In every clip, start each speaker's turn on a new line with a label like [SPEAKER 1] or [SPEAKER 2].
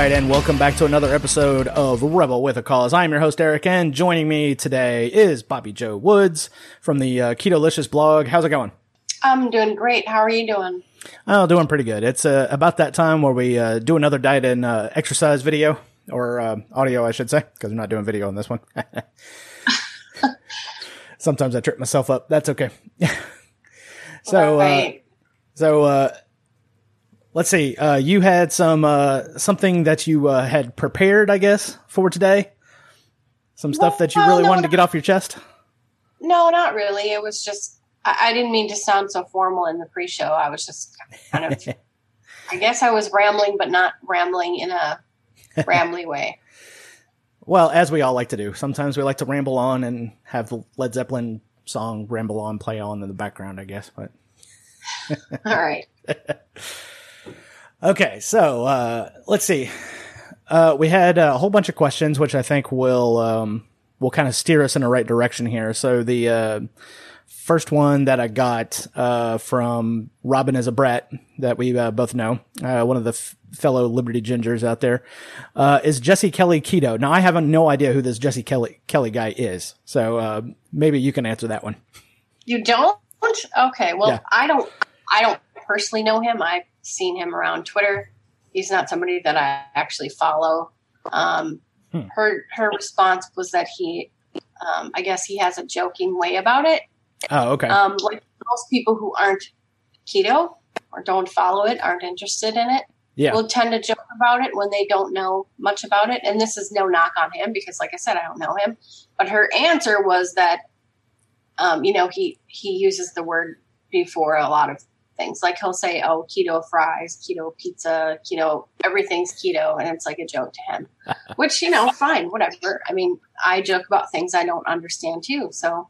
[SPEAKER 1] Right, and welcome back to another episode of Rebel with a Cause. I'm your host Eric, and joining me today is Bobby Joe Woods from the uh, Ketolicious blog. How's it going?
[SPEAKER 2] I'm doing great. How are you doing?
[SPEAKER 1] Oh, doing pretty good. It's uh, about that time where we uh, do another diet and uh, exercise video or uh, audio, I should say, because I'm not doing video on this one. Sometimes I trip myself up. That's okay. so, uh,
[SPEAKER 2] Right.
[SPEAKER 1] so uh, let's see. Uh, you had some uh, something that you uh, had prepared, I guess, for today. Some stuff that you really
[SPEAKER 2] no,
[SPEAKER 1] wanted to get off your chest.
[SPEAKER 2] no, not really. It was just I, I didn't mean to sound so formal in the pre-show. I was just kind of I guess I was rambling, but not rambling in a rambly way.
[SPEAKER 1] Well, as we all like to do. Sometimes we like to ramble on and have the Led Zeppelin song "Ramble On" play on in the background, I guess. But
[SPEAKER 2] All right.
[SPEAKER 1] Okay, so uh, let's see. Uh, we had a whole bunch of questions, which I think will um, will kind of steer us in the right direction here. So the uh, first one that I got uh, from Robin is a brat that we uh, both know, uh, one of the f- fellow Liberty Gingers out there, uh, is Jesse Kelly Keto. Now I have no idea who this Jesse Kelly Kelly guy is, so uh, maybe you can answer that one.
[SPEAKER 2] You don't? Okay. Well,
[SPEAKER 1] Yeah.
[SPEAKER 2] I don't. I don't personally know him. I've seen him around Twitter. He's not somebody that I actually follow. Um,
[SPEAKER 1] Hmm.
[SPEAKER 2] Her her response was that he, um, I guess he has a joking way about it.
[SPEAKER 1] Oh, okay.
[SPEAKER 2] Um, like most people who aren't keto or don't follow it, aren't interested in it,
[SPEAKER 1] yeah.
[SPEAKER 2] will tend to joke about it when they don't know much about it. And this is no knock on him because, like I said, I don't know him. But her answer was that, um, you know, he he uses the word before a lot of things. Like he'll say, "Oh, keto fries, keto pizza, keto everything's keto," and it's like a joke to him. Which you know, fine, whatever. I mean, I joke about things I don't understand too. So.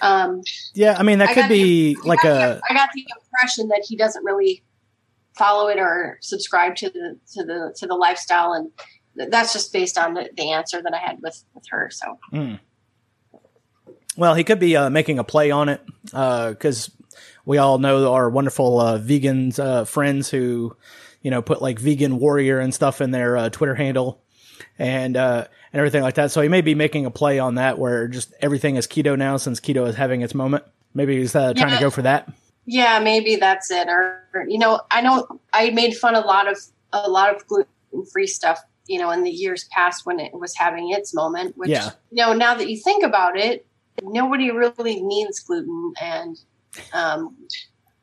[SPEAKER 2] Um,
[SPEAKER 1] yeah, I mean that
[SPEAKER 2] I
[SPEAKER 1] could be
[SPEAKER 2] I
[SPEAKER 1] like
[SPEAKER 2] got
[SPEAKER 1] a
[SPEAKER 2] the- I got the impression that he doesn't really follow it or subscribe to the to the to the lifestyle, and that's just based on the, the answer that I had with with her. So
[SPEAKER 1] Well, he could be uh, making a play on it because we all know our wonderful uh, vegans uh, friends who, you know, put like vegan warrior and stuff in their uh, Twitter handle and uh, and everything like that. So he may be making a play on that where just everything is keto now since keto is having its moment. Maybe he's uh, trying to go for that.
[SPEAKER 2] yeah, maybe that's it. Or, or, you know, I know I made fun a lot of a lot of gluten free stuff. You know, in the years past when it was having its moment, which
[SPEAKER 1] Yeah.
[SPEAKER 2] you know, now that you think about it, nobody really needs gluten. And um,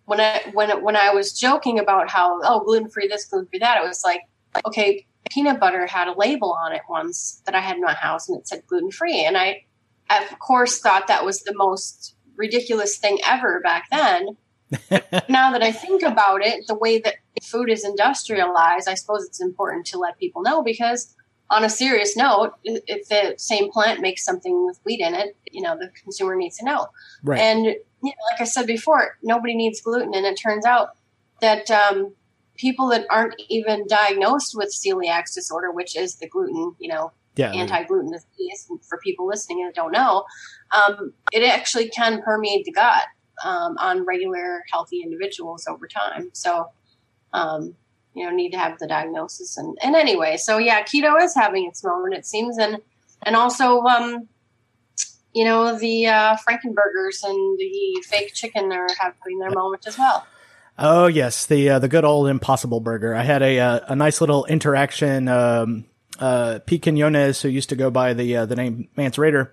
[SPEAKER 2] when I when when I was joking about how oh gluten free this gluten free that, it was like okay, peanut butter had a label on it once that I had in my house, and it said gluten free, and I of course thought that was the most ridiculous thing ever back then. now that I think about it, the way that food is industrialized, I suppose it's important to let people know because, on a serious note, if the same plant makes something with wheat in it, you know, the consumer needs to know.
[SPEAKER 1] Right.
[SPEAKER 2] And you know, like I said before, nobody needs gluten, and it turns out that um, people that aren't even diagnosed with celiac disorder, which is the gluten, you know,
[SPEAKER 1] yeah.
[SPEAKER 2] anti-gluten disease for people listening that don't know um, it actually can permeate the gut um, on regular healthy individuals over time so um, you know need to have the diagnosis and, and anyway so yeah keto is having its moment it seems and and also um, you know the uh, frankenburgers and the fake chicken are having their moment as well
[SPEAKER 1] Oh yes, the uh, the good old Impossible Burger. I had a uh, a nice little interaction. Um, uh, Pete Quinones, who used to go by the uh, the name Mance Rayder,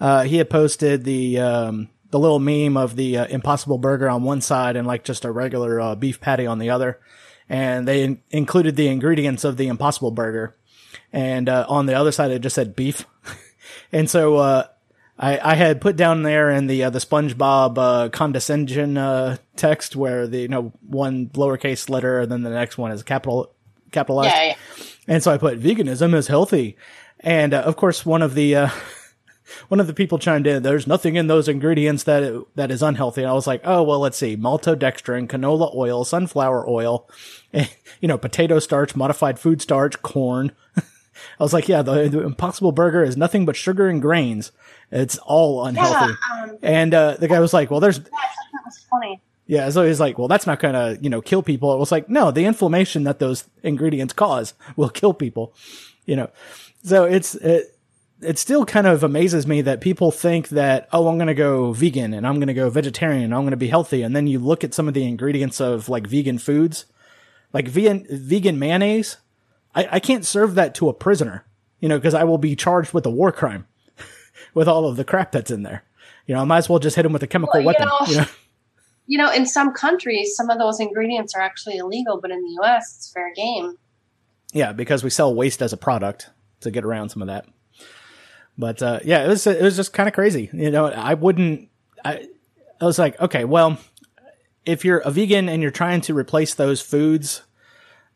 [SPEAKER 1] uh, he had posted the um, the little meme of the uh, Impossible Burger on one side and like just a regular uh, beef patty on the other, and they in- included the ingredients of the Impossible Burger, and uh, on the other side it just said beef, and so. Uh, I, I had put down there in the uh, the SpongeBob uh, condescension uh, text where the you know one lowercase letter and then the next one is capital capitalized,
[SPEAKER 2] yeah, yeah.
[SPEAKER 1] and so I put veganism is healthy, and uh, of course one of the uh, one of the people chimed in. There's nothing in those ingredients that that is unhealthy. And I was like, oh well, let's see: maltodextrin, canola oil, sunflower oil, you know, potato starch, modified food starch, corn. I was like, yeah, the, the Impossible Burger is nothing but sugar and grains. It's all unhealthy.
[SPEAKER 2] Yeah, um,
[SPEAKER 1] And uh, the guy was like, well, there's
[SPEAKER 2] yeah, was funny.
[SPEAKER 1] Yeah, so he's like, well, that's not going to, you know, kill people. It was like, no, the inflammation that those ingredients cause will kill people, you know. So it's it, it still kind of amazes me that people think that, oh, I'm going to go vegan and I'm going to go vegetarian and I'm going to be healthy. And then you look at some of the ingredients of like vegan foods, like vegan, vegan mayonnaise. I, I can't serve that to a prisoner, you know, because I will be charged with a war crime with all of the crap that's in there. You know, I might as well just hit him with a chemical well, weapon. Know, you know?
[SPEAKER 2] you know, in some countries, some of those ingredients are actually illegal, but in the U.S., it's fair game.
[SPEAKER 1] Yeah, because we sell waste as a product to get around some of that. But uh, yeah, it was it was just kind of crazy. You know, I wouldn't. I I was like, okay, well, if you're a vegan and you're trying to replace those foods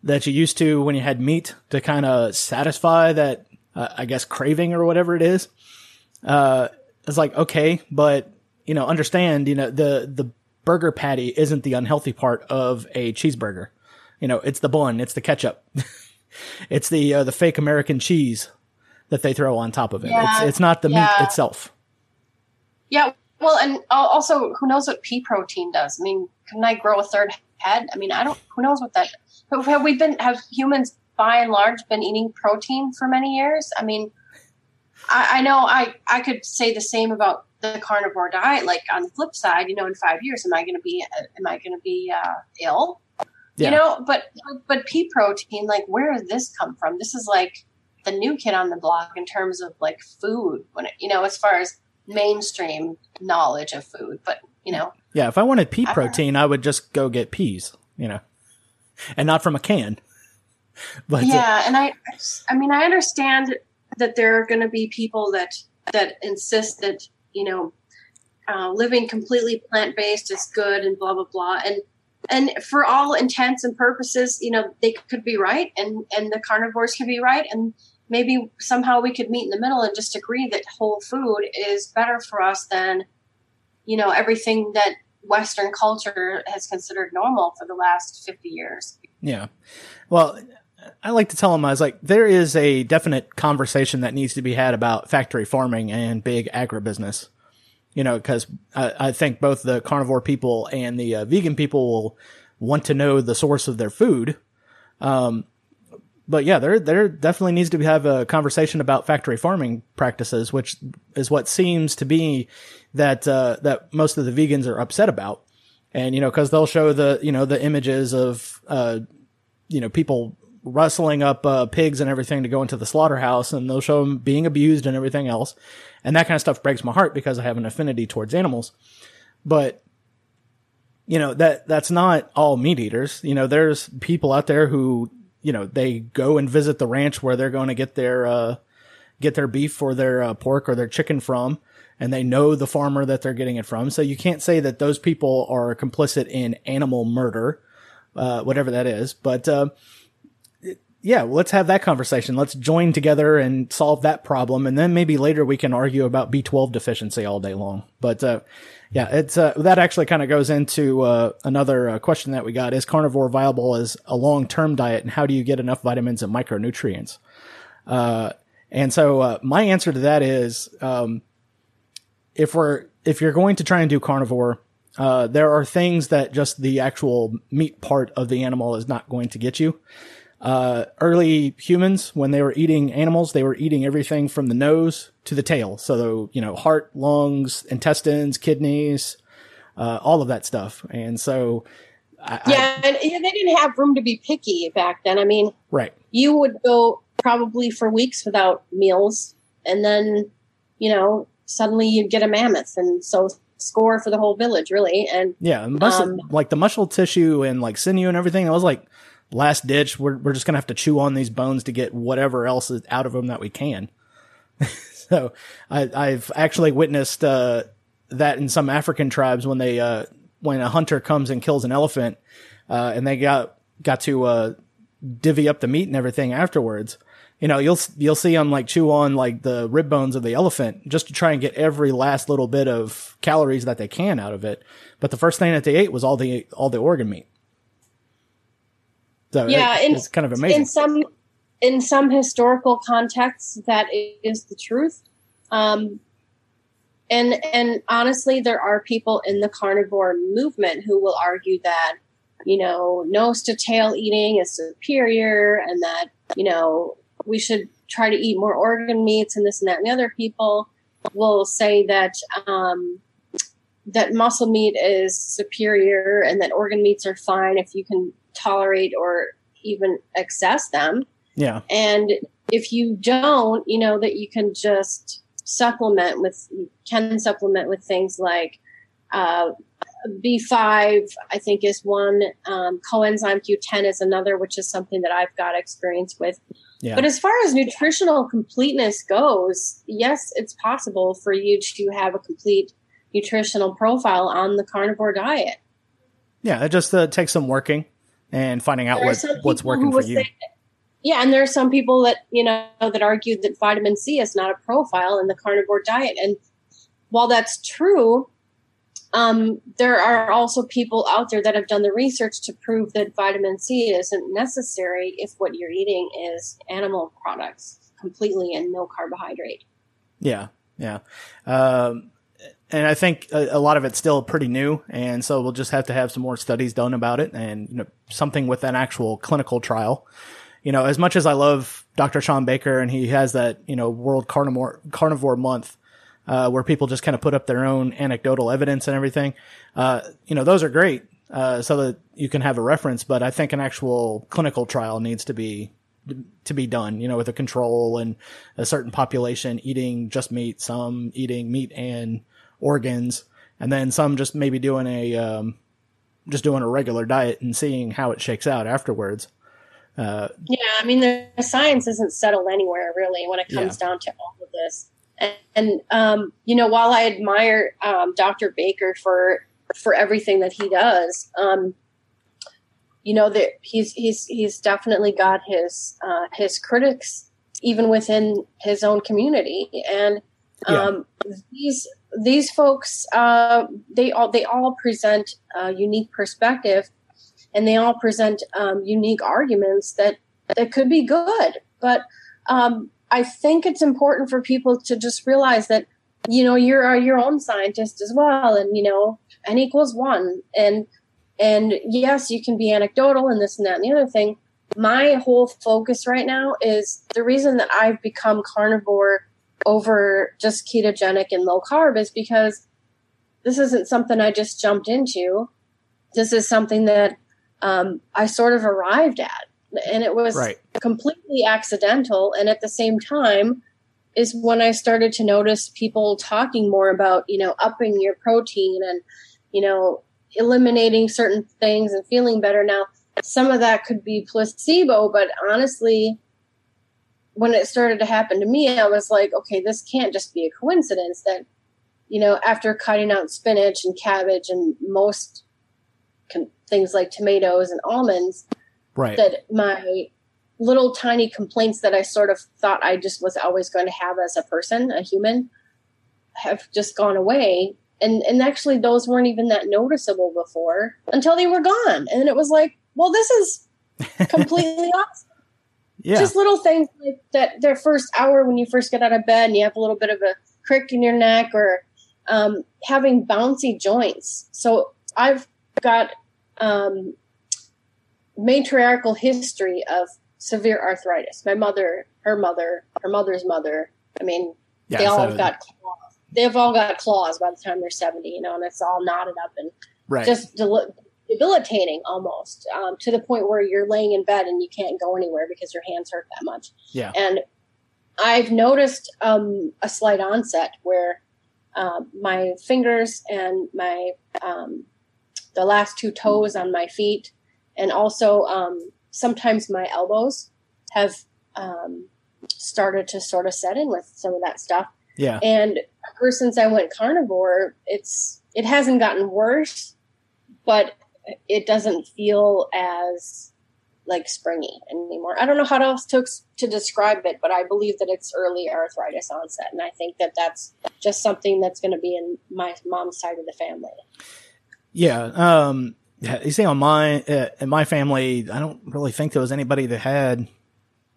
[SPEAKER 1] that you used to when you had meat to kind of satisfy that, uh, I guess, craving or whatever it is, uh, it's like okay, but you know, understand, you know, the the burger patty isn't the unhealthy part of a cheeseburger. You know, it's the bun, it's the ketchup, it's the uh, the fake American cheese that they throw on top of it. Yeah, it's, it's not the yeah. meat itself.
[SPEAKER 2] Yeah. Well, and also, who knows what pea protein does? I mean, can I grow a third head? I mean, I don't. Who knows what that? Have we been? Have humans, by and large, been eating protein for many years? I mean, I, I know I I could say the same about the carnivore diet. Like on the flip side, you know, in five years, am I going to be am I going to be uh, ill? Yeah. You know, but but pea protein, like, where does this come from? This is like the new kid on the block in terms of like food when it, you know as far as mainstream knowledge of food but you know.
[SPEAKER 1] Yeah if i wanted pea protein I, I would just go get peas you know and not from a can.
[SPEAKER 2] But yeah uh, and i i mean i understand that there are going to be people that that insist that you know uh, living completely plant-based is good and blah blah blah and and for all intents and purposes you know they could be right and and the carnivores can be right and maybe somehow we could meet in the middle and just agree that whole food is better for us than you know everything that western culture has considered normal for the last 50 years.
[SPEAKER 1] Yeah. Well i like to tell them i was like there is a definite conversation that needs to be had about factory farming and big agribusiness. You know because I, I, think both the carnivore people and the uh, vegan people will want to know the source of their food. Um, but yeah, there there definitely needs to have a conversation about factory farming practices, which is what seems to be that uh, that most of the vegans are upset about. And you know, because they'll show the you know the images of uh, you know people rustling up uh, pigs and everything to go into the slaughterhouse, and they'll show them being abused and everything else, and that kind of stuff breaks my heart because I have an affinity towards animals. But you know that that's not all meat eaters. You know, there's people out there who you know, they go and visit the ranch where they're going to get their, uh, get their beef or their uh, pork or their chicken from, and they know the farmer that they're getting it from. So you can't say that those people are complicit in animal murder, uh, whatever that is. But, uh, yeah, let's have that conversation. Let's join together and solve that problem. And then maybe later we can argue about B12 deficiency all day long. But, uh, yeah, it's, uh, that actually kind of goes into, uh, another uh, question that we got. Is carnivore viable as a long-term diet? And how do you get enough vitamins and micronutrients? Uh, and so, uh, my answer to that is, um, if we're, if you're going to try and do carnivore, there are things that just the actual meat part of the animal is not going to get you uh, early humans, when they were eating animals, they were eating everything from the nose to the tail. So, you know, heart, lungs, intestines, kidneys, uh, all of that stuff. And so,
[SPEAKER 2] I, yeah, I, and they didn't have room to be picky back then. I mean,
[SPEAKER 1] right.
[SPEAKER 2] You would go probably for weeks without meals, and then, you know, suddenly you'd get a mammoth. And so, score for the whole village, really. And
[SPEAKER 1] yeah, muscle, um, like the muscle tissue and like sinew and everything, it was like, last ditch. We're, we're just going to have to chew on these bones to get whatever else is out of them that we can. so I, I've actually witnessed, uh, that in some African tribes when they, uh, when a hunter comes and kills an elephant, uh, and they got, got to, uh, divvy up the meat and everything afterwards. You know, you'll, you'll see them like chew on like the rib bones of the elephant just to try and get every last little bit of calories that they can out of it. But the first thing that they ate was all the, all the organ meat. So yeah, it, it's kind of amazing.
[SPEAKER 2] In some in some historical contexts, that is the truth. Um, and and honestly, there are people in the carnivore movement who will argue that you know nose to tail eating is superior, and that you know we should try to eat more organ meats and this and that. And the other people will say that um, that muscle meat is superior and that organ meats are fine if you can tolerate or even access them.
[SPEAKER 1] Yeah.
[SPEAKER 2] And if you don't, you know, that you can just supplement with, can supplement with things like uh, B5, I think is one. Um, coenzyme Q10 is another, which is something that I've got experience with. Yeah. But as far as nutritional completeness goes, yes, it's possible for you to have a complete nutritional profile on the carnivore diet.
[SPEAKER 1] Yeah, it just uh, takes some working and finding out what, what's working for you.
[SPEAKER 2] Yeah, and there are some people that you know that argue that vitamin C is not a profile in the carnivore diet, and while that's true, um, there are also people out there that have done the research to prove that vitamin C isn't necessary if what you're eating is animal products completely and no carbohydrate.
[SPEAKER 1] Yeah, yeah. Um, and I think a, a, lot of it's still pretty new, and so we'll just have to have some more studies done about it, and you know, something with an actual clinical trial. You know, as much as I love Dr. Shawn Baker, and he has that you know World Carnivore Carnivore Month, uh, where people just kind of put up their own anecdotal evidence and everything. Uh, you know, those are great, uh, so that you can have a reference. But I think an actual clinical trial needs to be to be done. You know, with a control and a certain population eating just meat, some eating meat and organs, and then some just maybe doing a um, just doing a regular diet and seeing how it shakes out afterwards.
[SPEAKER 2] Uh, yeah, I mean, the science isn't settled anywhere really when it comes yeah. down to all of this. And, and um, you know, while I admire um, Dr. Baker for for everything that he does, um, you know that he's he's he's definitely got his uh, his critics even within his own community, and um, yeah. these these folks uh, they all they all present a unique perspective, and they all present um, unique arguments that that could be good, but um, I think it's important for people to just realize that you know you're your own scientist as well, and you know n equals one, and and yes, you can be anecdotal and this and that and the other thing. My whole focus right now is the reason that I've become carnivore over just ketogenic and low carb is because this isn't something I just jumped into. This is something that um, I sort of arrived at and it was right. completely accidental and at the same time is when i started to notice people talking more about you know upping your protein and you know eliminating certain things and feeling better now some of that could be placebo but honestly when it started to happen to me i was like okay this can't just be a coincidence that you know after cutting out spinach and cabbage and most things like tomatoes and almonds
[SPEAKER 1] right.
[SPEAKER 2] that my little tiny complaints that i sort of thought i just was always going to have as a person a human have just gone away. And and actually those weren't even that noticeable before until they were gone. And it was like well this is completely awesome yeah. just little things like that their first hour when you first get out of bed and you have a little bit of a crick in your neck or um, having bouncy joints so i've got um, matriarchal history of severe arthritis. My mother, her mother, her mother's mother. I mean, yeah, they all have got claws. They've all got claws by the time they're seventy, you know, and it's all knotted up and right. just del- debilitating almost um, to the point where you're laying in bed and you can't go anywhere because your hands hurt that much.
[SPEAKER 1] Yeah,
[SPEAKER 2] and I've noticed um, a slight onset where uh, my fingers and my um, the last two toes on my feet and also um, sometimes my elbows have um, started to sort of set in with some of that stuff.
[SPEAKER 1] Yeah.
[SPEAKER 2] And ever since I went carnivore, it's it hasn't gotten worse, but it doesn't feel as like springy anymore. I don't know how else to to describe it, but I believe that it's early arthritis onset, and I think that that's just something that's going to be in my mom's side of the family.
[SPEAKER 1] Yeah, um, you see, on my uh, in my family, I don't really think there was anybody that had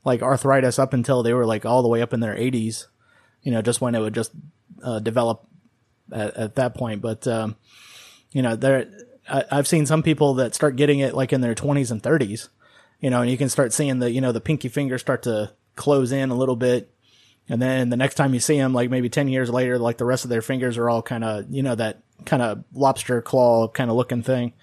[SPEAKER 1] like arthritis up until they were like all the way up in their 80s. You know, just when it would just uh, develop at, at that point. But um, you know, there I, I've seen some people that start getting it like in their 20s and 30s. You know, and you can start seeing the you know the pinky finger start to close in a little bit. And then the next time you see them, like maybe 10 years later, like the rest of their fingers are all kind of, you know, that kind of lobster claw kind of looking thing.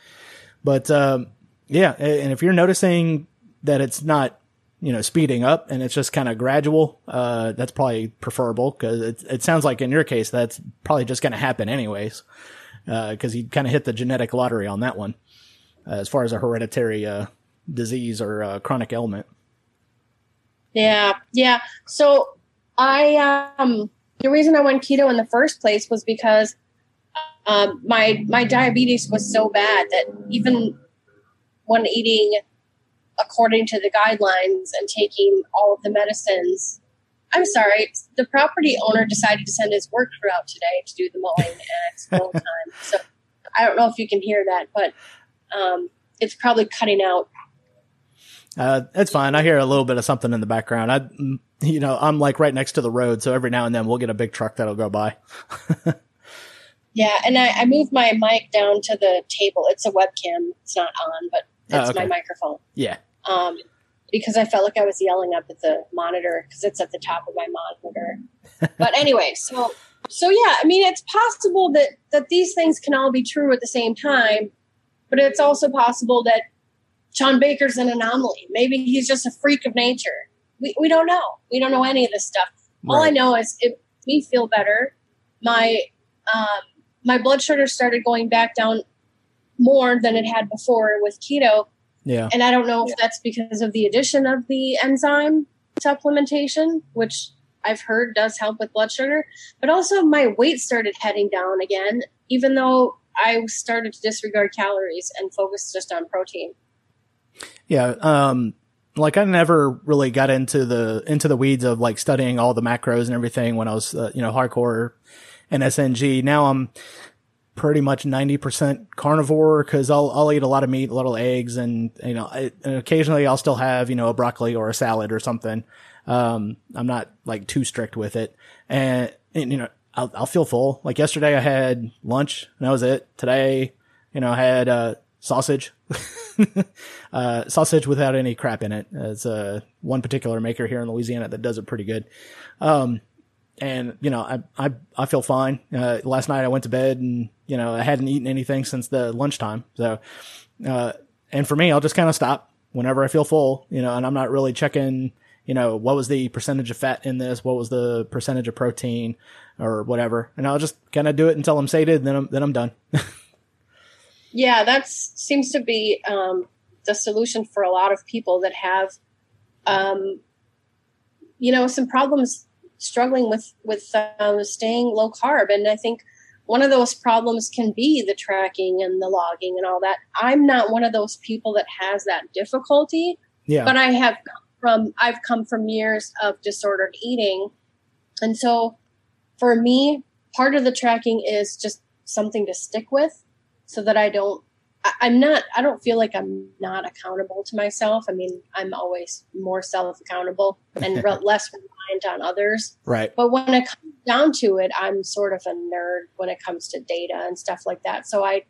[SPEAKER 1] But, um, yeah. And if you're noticing that it's not, you know, speeding up and it's just kind of gradual, uh, that's probably preferable because it, it sounds like in your case, that's probably just going to happen anyways. Uh, cause you kind of hit the genetic lottery on that one, uh, as far as a hereditary, uh, disease or, uh, chronic ailment.
[SPEAKER 2] Yeah. Yeah. So I, um, the reason I went keto in the first place was because um, my my diabetes was so bad that even when eating according to the guidelines and taking all of the medicines, I'm sorry, the property owner decided to send his work crew out today to do the mowing, and it's full time. So I don't know if you can hear that, but um, it's probably cutting out.
[SPEAKER 1] Uh, it's fine. I hear a little bit of something in the background. I, you know, I'm like right next to the road, so every now and then we'll get a big truck that'll go by.
[SPEAKER 2] Yeah, and I, I moved my mic down to the table. It's a webcam. It's not on, but it's oh, okay. my microphone.
[SPEAKER 1] Yeah.
[SPEAKER 2] Um, because I felt like I was yelling up at the monitor because it's at the top of my monitor. but anyway, so so yeah, I mean, it's possible that that these things can all be true at the same time, but it's also possible that Shawn Baker's an anomaly. Maybe he's just a freak of nature. We we don't know. We don't know any of this stuff. Right. All I know is it me feel better. My um, my blood sugar started going back down more than it had before with keto.
[SPEAKER 1] Yeah.
[SPEAKER 2] And I don't know if that's because of the addition of the enzyme supplementation, which I've heard does help with blood sugar, but also my weight started heading down again, even though I started to disregard calories and focus just on protein.
[SPEAKER 1] Yeah. Um, like I never really got into the into the weeds of like studying all the macros and everything when I was uh, you know hardcore and SNG. Now I'm pretty much 90% carnivore because I'll, I'll eat a lot of meat, a of eggs, and, you know, I, and occasionally I'll still have, you know, a broccoli or a salad or something. Um, I'm not like too strict with it. And, and you know, I'll, I'll feel full. Like yesterday I had lunch and that was it. Today, you know, I had, uh, sausage, uh, sausage without any crap in it. It's, uh, one particular maker here in Louisiana that does it pretty good. Um, and you know, I I I feel fine. Uh, last night I went to bed and you know I hadn't eaten anything since the lunchtime. So, uh, and for me, I'll just kind of stop whenever I feel full. You know, and I'm not really checking. You know, what was the percentage of fat in this? What was the percentage of protein, or whatever? And I'll just kind of do it until I'm sated, and then I'm then I'm done.
[SPEAKER 2] yeah, that seems to be um, the solution for a lot of people that have, um, you know, some problems struggling with with um, staying low carb and i think one of those problems can be the tracking and the logging and all that i'm not one of those people that has that difficulty
[SPEAKER 1] yeah.
[SPEAKER 2] but i have from i've come from years of disordered eating and so for me part of the tracking is just something to stick with so that i don't I, am not, I don't feel like I'm not accountable to myself. I mean, I'm always more self accountable and re- less reliant on others.
[SPEAKER 1] Right.
[SPEAKER 2] But when it comes down to it, I'm sort of a nerd when it comes to data and stuff like that. So I,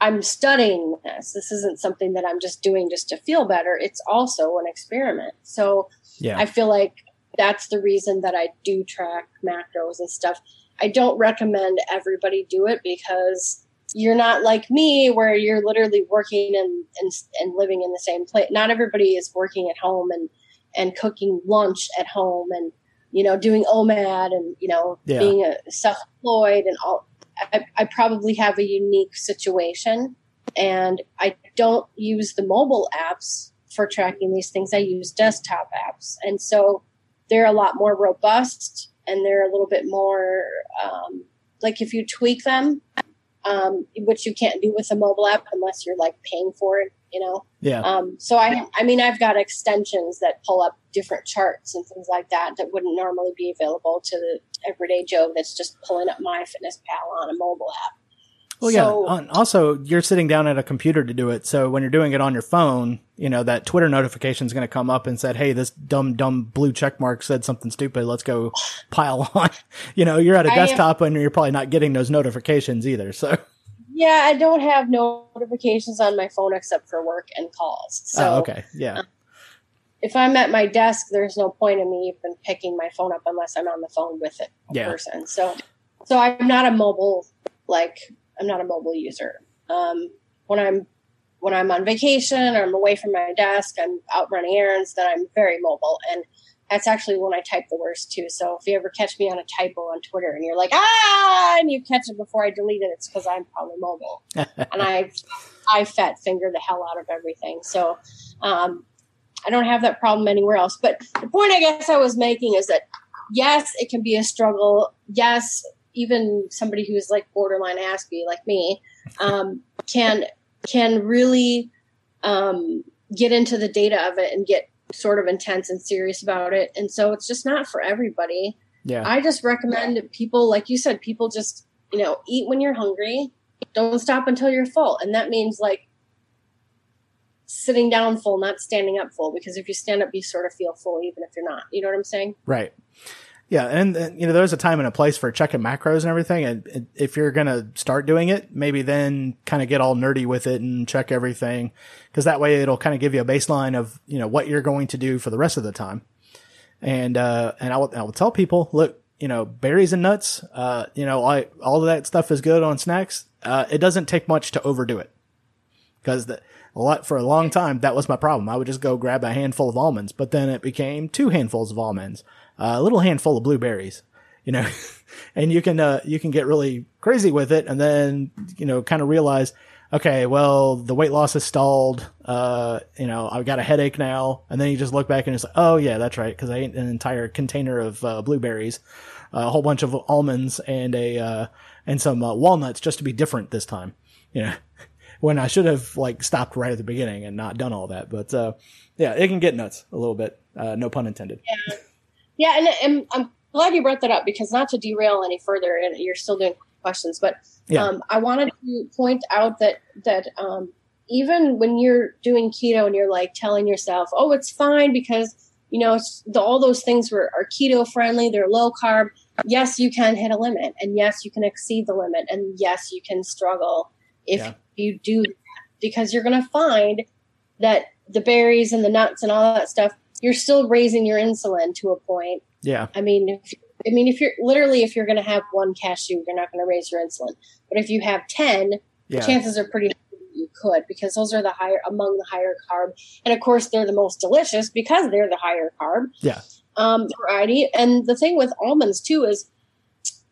[SPEAKER 2] I'm studying this. This isn't something that I'm just doing just to feel better. It's also an experiment. So
[SPEAKER 1] yeah.
[SPEAKER 2] I feel like that's the reason that I do track macros and stuff. I don't recommend everybody do it because you're not like me where you're literally working and, and, and living in the same place. Not everybody is working at home and, and cooking lunch at home and, you know, doing OMAD and, you know, yeah. being a self-employed and all. I, I probably have a unique situation and I don't use the mobile apps for tracking these things. I use desktop apps. And so they're a lot more robust and they're a little bit more, um, like if you tweak them, um, which you can't do with a mobile app unless you're like paying for it, you know?
[SPEAKER 1] Yeah.
[SPEAKER 2] Um, so I, I mean, I've got extensions that pull up different charts and things like that that wouldn't normally be available to the everyday Joe that's just pulling up MyFitnessPal on a mobile app.
[SPEAKER 1] Well, so, yeah. Also, you're sitting down at a computer to do it. So when you're doing it on your phone, you know, that Twitter notification is going to come up and said, Hey, this dumb, dumb blue check mark said something stupid. Let's go pile on. you know, you're at a desktop am, and you're probably not getting those notifications either. So.
[SPEAKER 2] Yeah, I don't have notifications on my phone except for work and calls. So,
[SPEAKER 1] oh, okay. Yeah. Um,
[SPEAKER 2] if I'm at my desk, there's no point in me even picking my phone up unless I'm on the phone with it yeah. person. So, so I'm not a mobile like I'm not a mobile user. Um, when I'm when I'm on vacation or I'm away from my desk, I'm out running errands. Then I'm very mobile, and that's actually when I type the worst too. So if you ever catch me on a typo on Twitter and you're like ah, and you catch it before I delete it, it's because I'm probably mobile, and I I fat finger the hell out of everything. So um, I don't have that problem anywhere else. But the point I guess I was making is that yes, it can be a struggle. Yes, even somebody who's like borderline Aspie like me um, can can really um, get into the data of it and get sort of intense and serious about it. And so it's just not for everybody.
[SPEAKER 1] Yeah.
[SPEAKER 2] I just recommend people, like you said, people just, you know, eat when you're hungry. Don't stop until you're full. And that means like sitting down full, not standing up full, because if you stand up, you sort of feel full, even if you're not. You know what I'm saying?
[SPEAKER 1] Right. Yeah, and, and, you know, there's a time and a place for checking macros and everything. And, and if you're gonna start doing it, maybe then kind of get all nerdy with it and check everything, because that way it'll kind of give you a baseline of you know what you're going to do for the rest of the time. And uh, and I will I will tell people, look, you know, berries and nuts, uh, you know, I, all of that stuff is good on snacks. Uh, it doesn't take much to overdo it, because the a lot for a long time that was my problem. I would just go grab a handful of almonds, but then it became two handfuls of almonds a little handful of blueberries, you know, and you can, uh, you can get really crazy with it and then, you know, kind of realize, okay, well, the weight loss has stalled. Uh, you know, I've got a headache now. And then you just look back and it's like, oh yeah, that's right. Cause I ate an entire container of, uh, blueberries, a whole bunch of almonds and a, uh, and some uh, walnuts just to be different this time, you know, when I should have like stopped right at the beginning and not done all that. But, uh, yeah, it can get nuts a little bit. Uh, no pun intended.
[SPEAKER 2] Yeah. Yeah, and, and, I'm glad you brought that up because not to derail any further, and you're still doing questions, but yeah. um, I wanted to point out that that um, even when you're doing keto and you're like telling yourself, "Oh, it's fine," because you know the, all those things were, are keto friendly, they're low carb. Yes, you can hit a limit, and yes, you can exceed the limit, and yes, you can struggle if yeah. you do that because you're going to find that the berries and the nuts and all that stuff you're still raising your insulin to a point.
[SPEAKER 1] Yeah.
[SPEAKER 2] I mean, if, I mean, if you're literally, if you're going to have one cashew, you're not going to raise your insulin. But if you have 10, yeah. chances are pretty you could because those are the higher among the higher carb. And of course, they're the most delicious because they're the higher carb.
[SPEAKER 1] Yeah.
[SPEAKER 2] Um, variety. And the thing with almonds too is,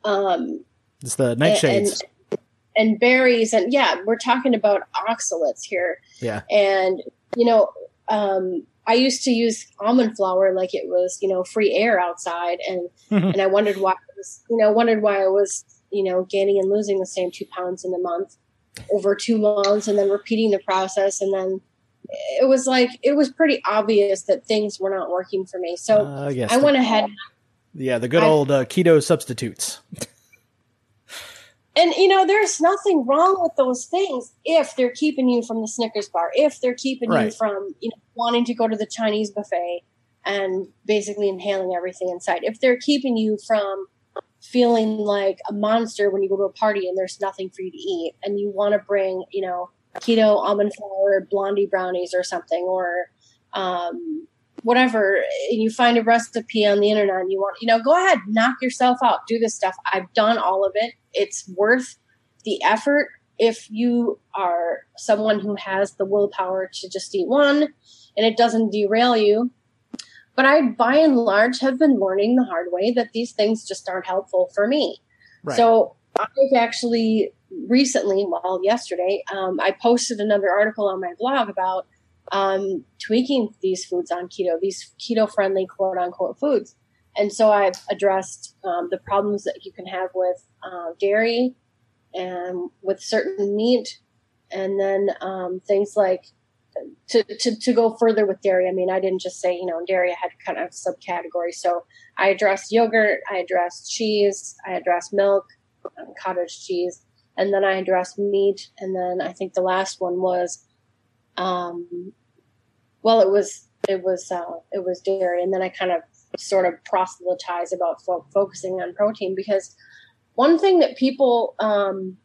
[SPEAKER 2] um,
[SPEAKER 1] it's the nightshades.
[SPEAKER 2] And, and berries and yeah, we're talking about oxalates here.
[SPEAKER 1] Yeah.
[SPEAKER 2] And you know, um, I used to use almond flour like it was, you know, free air outside, and and I wondered why I was, you know, wondered why I was, you know, gaining and losing the same two pounds in a month over two months, and then repeating the process, and then it was like it was pretty obvious that things were not working for me. So uh, yes, I went ahead.
[SPEAKER 1] Yeah, the good I, old uh, keto substitutes.
[SPEAKER 2] And you know, there's nothing wrong with those things if they're keeping you from the Snickers bar, if they're keeping right. you from you know wanting to go to the Chinese buffet and basically inhaling everything inside. If they're keeping you from feeling like a monster when you go to a party and there's nothing for you to eat and you want to bring, you know, keto almond flour blondie brownies or something or um, whatever and you find a recipe on the internet and you want you know go ahead knock yourself out do this stuff. I've done all of it. It's worth the effort. If you are someone who has the willpower to just eat one and it doesn't derail you but i by and large have been learning the hard way that these things just aren't helpful for me. Right. so i've actually recently well yesterday um, i posted another article on my blog about um, tweaking these foods on keto, these keto friendly quote unquote foods. And so I've addressed um, the problems that you can have with uh, dairy and with certain meat, and then um, things like to, to, to go further with dairy. I mean, I didn't just say, you know, dairy, I had kind of subcategories. So I addressed yogurt, I addressed cheese, I addressed milk, um, cottage cheese, and then I addressed meat, and then I think the last one was, um, well, it was it was uh, it was dairy, and then I kind of sort of proselytize about fo- focusing on protein because one thing that people um,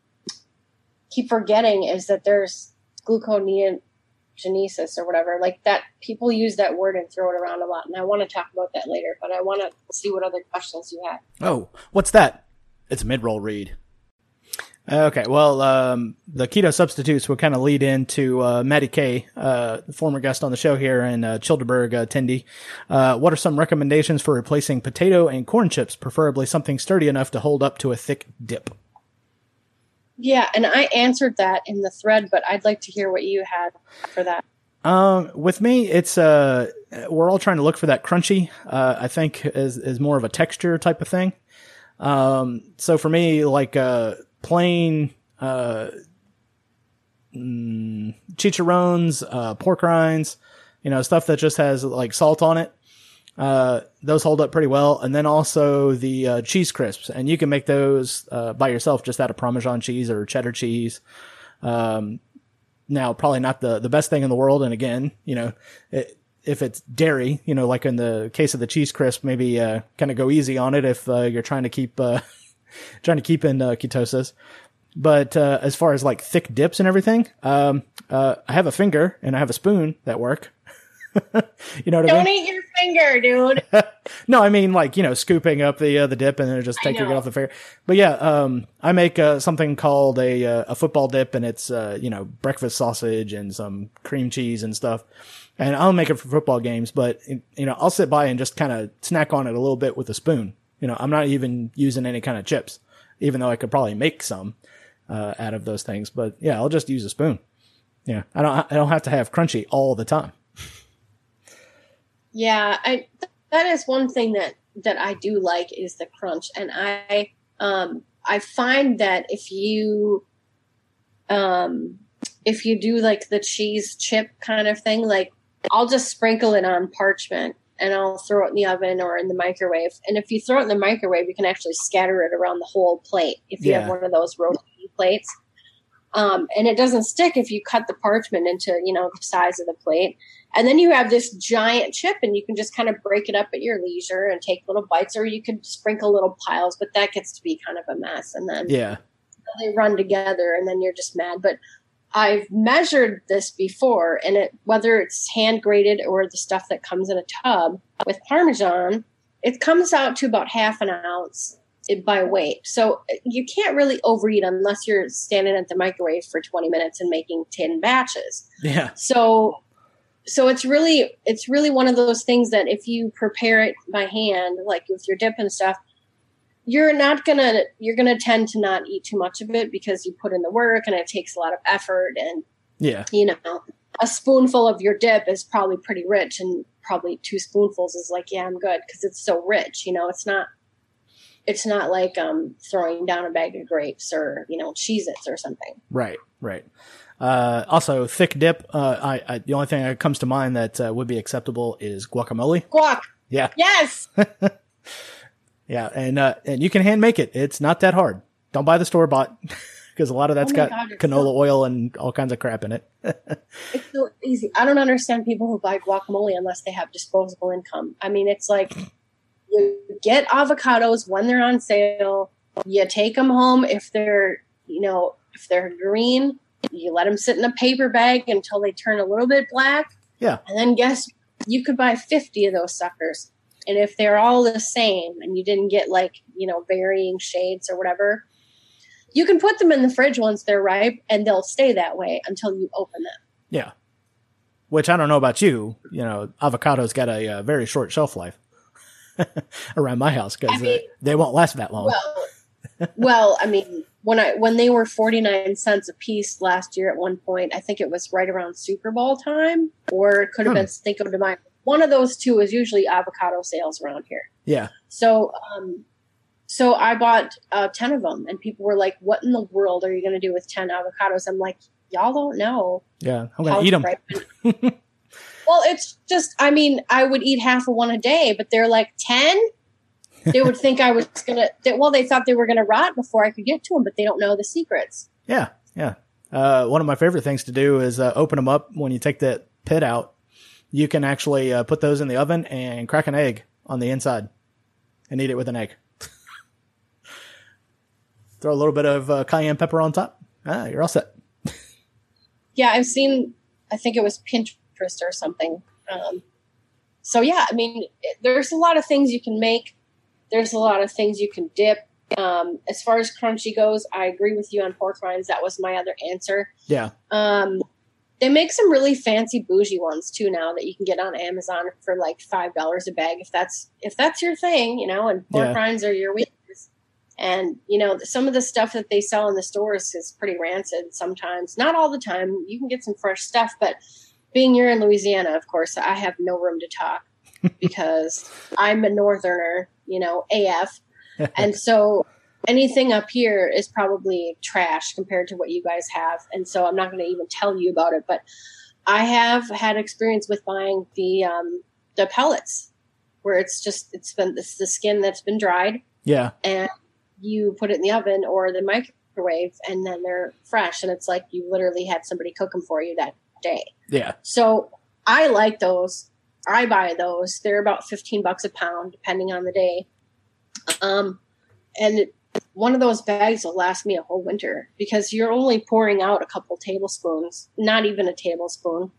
[SPEAKER 2] keep forgetting is that there's gluconeogenesis or whatever like that people use that word and throw it around a lot and i want to talk about that later but i want to see what other questions you have
[SPEAKER 1] Oh, what's that? It's mid-roll read. Okay, well, um, the keto substitutes will kind of lead into uh, Maddie Kay, uh, former guest on the show here, and uh, Childeberg Tindy. Uh, what are some recommendations for replacing potato and corn chips, preferably something sturdy enough to hold up to a thick dip?
[SPEAKER 2] yeah and i answered that in the thread but i'd like to hear what you had for that
[SPEAKER 1] Um, with me, it's uh, we're all trying to look for that crunchy. Uh, I think is is more of a texture type of thing. Um, so for me, like uh, plain uh, mm, chicharrones, uh, pork rinds, you know, stuff that just has like salt on it. Uh, those hold up pretty well. And then also the uh, cheese crisps, and you can make those uh, by yourself just out of Parmesan cheese or cheddar cheese. Um, now probably not the the best thing in the world. And again, you know, it, if it's dairy, you know, like in the case of the cheese crisp, maybe uh, kind of go easy on it if uh, you're trying to keep uh, trying to keep in uh, ketosis. But uh, as far as like thick dips and everything, um, uh, I have a finger and I have a spoon that work. you know what I
[SPEAKER 2] don't
[SPEAKER 1] mean?
[SPEAKER 2] eat your finger dude
[SPEAKER 1] No, I mean like you know scooping up the uh, the dip and then just
[SPEAKER 2] I
[SPEAKER 1] taking it off the finger. But yeah, um, I make uh, something called a uh, a football dip, and it's uh, you know breakfast sausage and some cream cheese and stuff. And I'll make it for football games, but you know I'll sit by and just kind of snack on it a little bit with a spoon. You know, I'm not even using any kind of chips, even though I could probably make some uh, out of those things. But yeah, I'll just use a spoon. Yeah, I don't I don't have to have crunchy all the time.
[SPEAKER 2] Yeah, I that is one thing that that I do like is the crunch, and I um I find that if you um if you do like the cheese chip kind of thing, like I'll just sprinkle it on parchment and I'll throw it in the oven or in the microwave. And if you throw it in the microwave, you can actually scatter it around the whole plate if you
[SPEAKER 1] Yeah.
[SPEAKER 2] have one of those rotating plates. Um, and it doesn't stick if you cut the parchment into you know the size of the plate and then you have this giant chip and you can just kind of break it up at your leisure and take little bites or you could sprinkle little piles but that gets to be kind of a mess and then
[SPEAKER 1] Yeah,
[SPEAKER 2] they run together and then you're just mad but i've measured this before and it whether it's hand grated or the stuff that comes in a tub with parmesan it comes out to about half an ounce by weight. So you can't really overeat unless you're standing at the microwave for 20 minutes and making 10 batches.
[SPEAKER 1] Yeah,
[SPEAKER 2] so so it's really it's really one of those things that if you prepare it by hand like with your dip and stuff you're not gonna you're gonna tend to not eat too much of it because you put in the work and it takes a lot of effort and
[SPEAKER 1] yeah,
[SPEAKER 2] you know a spoonful of your dip is probably pretty rich and probably two spoonfuls is like yeah i'm good because it's so rich you know it's not it's not like um throwing down a bag of grapes or you know cheez its or something
[SPEAKER 1] Right, right. Uh, also, thick dip. Uh, I, I the only thing that comes to mind that uh, would be acceptable is guacamole.
[SPEAKER 2] guac
[SPEAKER 1] Yeah,
[SPEAKER 2] yes
[SPEAKER 1] yeah, and uh, and you can hand make it. It's not that hard. Don't buy the store bought because a lot of that's
[SPEAKER 2] Oh
[SPEAKER 1] got
[SPEAKER 2] God,
[SPEAKER 1] canola
[SPEAKER 2] so-
[SPEAKER 1] oil and all kinds of crap in it.
[SPEAKER 2] It's so easy. I don't understand people who buy guacamole unless they have disposable income. I mean, it's like you get avocados when they're on sale. You take them home if they're, you know, if they're green. You let them sit in a paper bag until they turn a little bit black.
[SPEAKER 1] Yeah.
[SPEAKER 2] And then guess you could buy 50 of those suckers. And if they're all the same and you didn't get like, you know, varying shades or whatever, you can put them in the fridge once they're ripe and they'll stay that way until you open them.
[SPEAKER 1] Yeah, which I don't know about you. You know, avocados got a, uh very short shelf life around my house because
[SPEAKER 2] I mean-
[SPEAKER 1] they won't last that long.
[SPEAKER 2] Well, well, I mean, when I when they were forty nine cents a piece last year at one point, I think it was right around Super Bowl time, or it could have
[SPEAKER 1] Hmm.
[SPEAKER 2] been Cinco de Mayo. One of those two is usually avocado sales around here.
[SPEAKER 1] yeah,
[SPEAKER 2] So, um, so I bought uh, ten of them, and people were like, "What in the world are you going to do with ten avocados?" I'm like, "Y'all don't know."
[SPEAKER 1] yeah, I'm gonna eat them.
[SPEAKER 2] well, it's just, I mean, I would eat half of one a day, but they're like ten. they would think I was gonna. They, well, they thought they were gonna rot before I could get to them, but they don't know the secrets.
[SPEAKER 1] Yeah, yeah. Uh, one of my favorite things to do is uh, open them up when you take that pit out. You can actually uh, put those in the oven and crack an egg on the inside and eat it with an egg. Throw a little bit of uh, cayenne pepper on top. Ah, you're all set.
[SPEAKER 2] yeah, I've seen. I think it was Pinterest or something. Um, so yeah, I mean, there's a lot of things you can make. There's a lot of things you can dip. Um, as far as crunchy goes, I agree with you on pork rinds. That was my other answer.
[SPEAKER 1] Yeah.
[SPEAKER 2] Um, they make some really fancy bougie ones too now that you can get on Amazon for like five dollars a bag if that's if that's your thing, you know. And pork yeah. rinds are your weakness. And you know some of the stuff that they sell in the stores is pretty rancid sometimes. Not all the time. You can get some fresh stuff, but being you're in Louisiana, of course, I have no room to talk because I'm a northerner, you know, AF. and so anything up here is probably trash compared to what you guys have. And so I'm not going to even tell you about it, but I have had experience with buying the um, the pellets where it's just it's been it's the skin that's been dried.
[SPEAKER 1] Yeah.
[SPEAKER 2] And you put it in the oven or the microwave and then they're fresh and it's like you literally had somebody cook them for you that day.
[SPEAKER 1] Yeah.
[SPEAKER 2] So I like those. I buy those. They're about 15 bucks a pound depending on the day. Um and one of those bags will last me a whole winter because you're only pouring out a couple tablespoons, not even a tablespoon.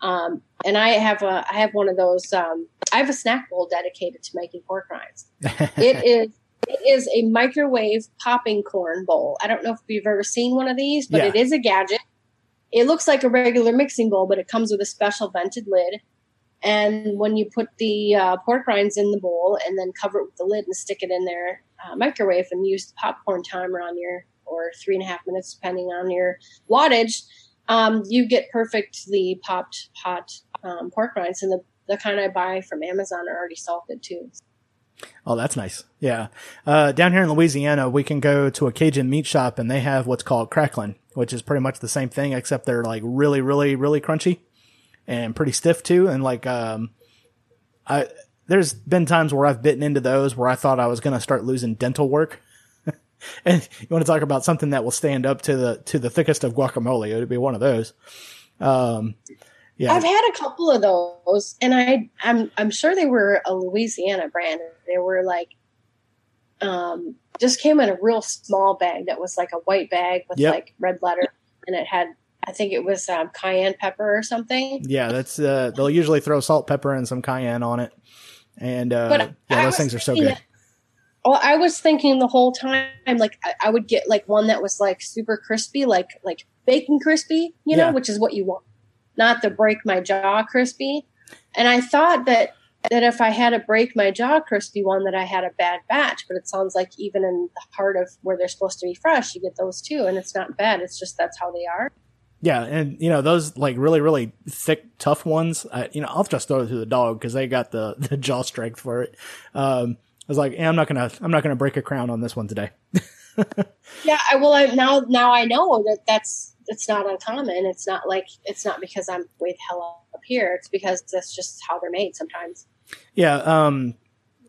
[SPEAKER 2] Um, and I have a I have one of those. Um, I have a snack bowl dedicated to making pork rinds. it is it is a microwave popping corn bowl. I don't know if you've ever seen one of these, but yeah. it is a gadget. It looks like a regular mixing bowl, but it comes with a special vented lid. And when you put the uh, pork rinds in the bowl and then cover it with the lid and stick it in there, uh, microwave and use the popcorn timer on your or three and a half minutes depending on your wattage um, you get perfectly popped hot um, pork rinds and the, the kind i buy from amazon are already salted too
[SPEAKER 1] Oh, that's nice. Yeah. Uh, down here in Louisiana, we can go to a Cajun meat shop and they have what's called cracklin, which is pretty much the same thing, except they're like really, really, really crunchy and pretty stiff too. And like, um, I, there's been times where I've bitten into those where I thought I was going to start losing dental work. and you want to talk about something that will stand up to the to the thickest of guacamole? It would be one of those. Um,
[SPEAKER 2] yeah, I've had a couple of those, and I I'm I'm sure they were a Louisiana brand. They were like, um, just came in a real small bag that was like a white bag with yep. like red letter, and it had I think it was um, cayenne pepper or something.
[SPEAKER 1] Yeah, that's uh, they'll usually throw salt, pepper, and some cayenne on it. And uh, yeah, those things are so good. That,
[SPEAKER 2] well, I was thinking the whole time, like I, I, would get like one that was like super crispy, like like bacon crispy, you know, yeah. which is what you want, not the break my jaw crispy. And I thought that that if I had a break my jaw crispy one, that I had a bad batch. But it sounds like even in the heart of where they're supposed to be fresh, you get those too, and it's not bad. It's just that's how they are.
[SPEAKER 1] Yeah, and you know those like really really thick tough ones. I, you know I'll just throw it to the dog because they got the the jaw strength for it. Um, I was like, I'm not gonna I'm not gonna break a crown on this one today.
[SPEAKER 2] yeah, I well I, now now I know that that's it's not uncommon. It's not like it's not because I'm way the hell up here. It's because that's just how they're made sometimes.
[SPEAKER 1] Yeah, um,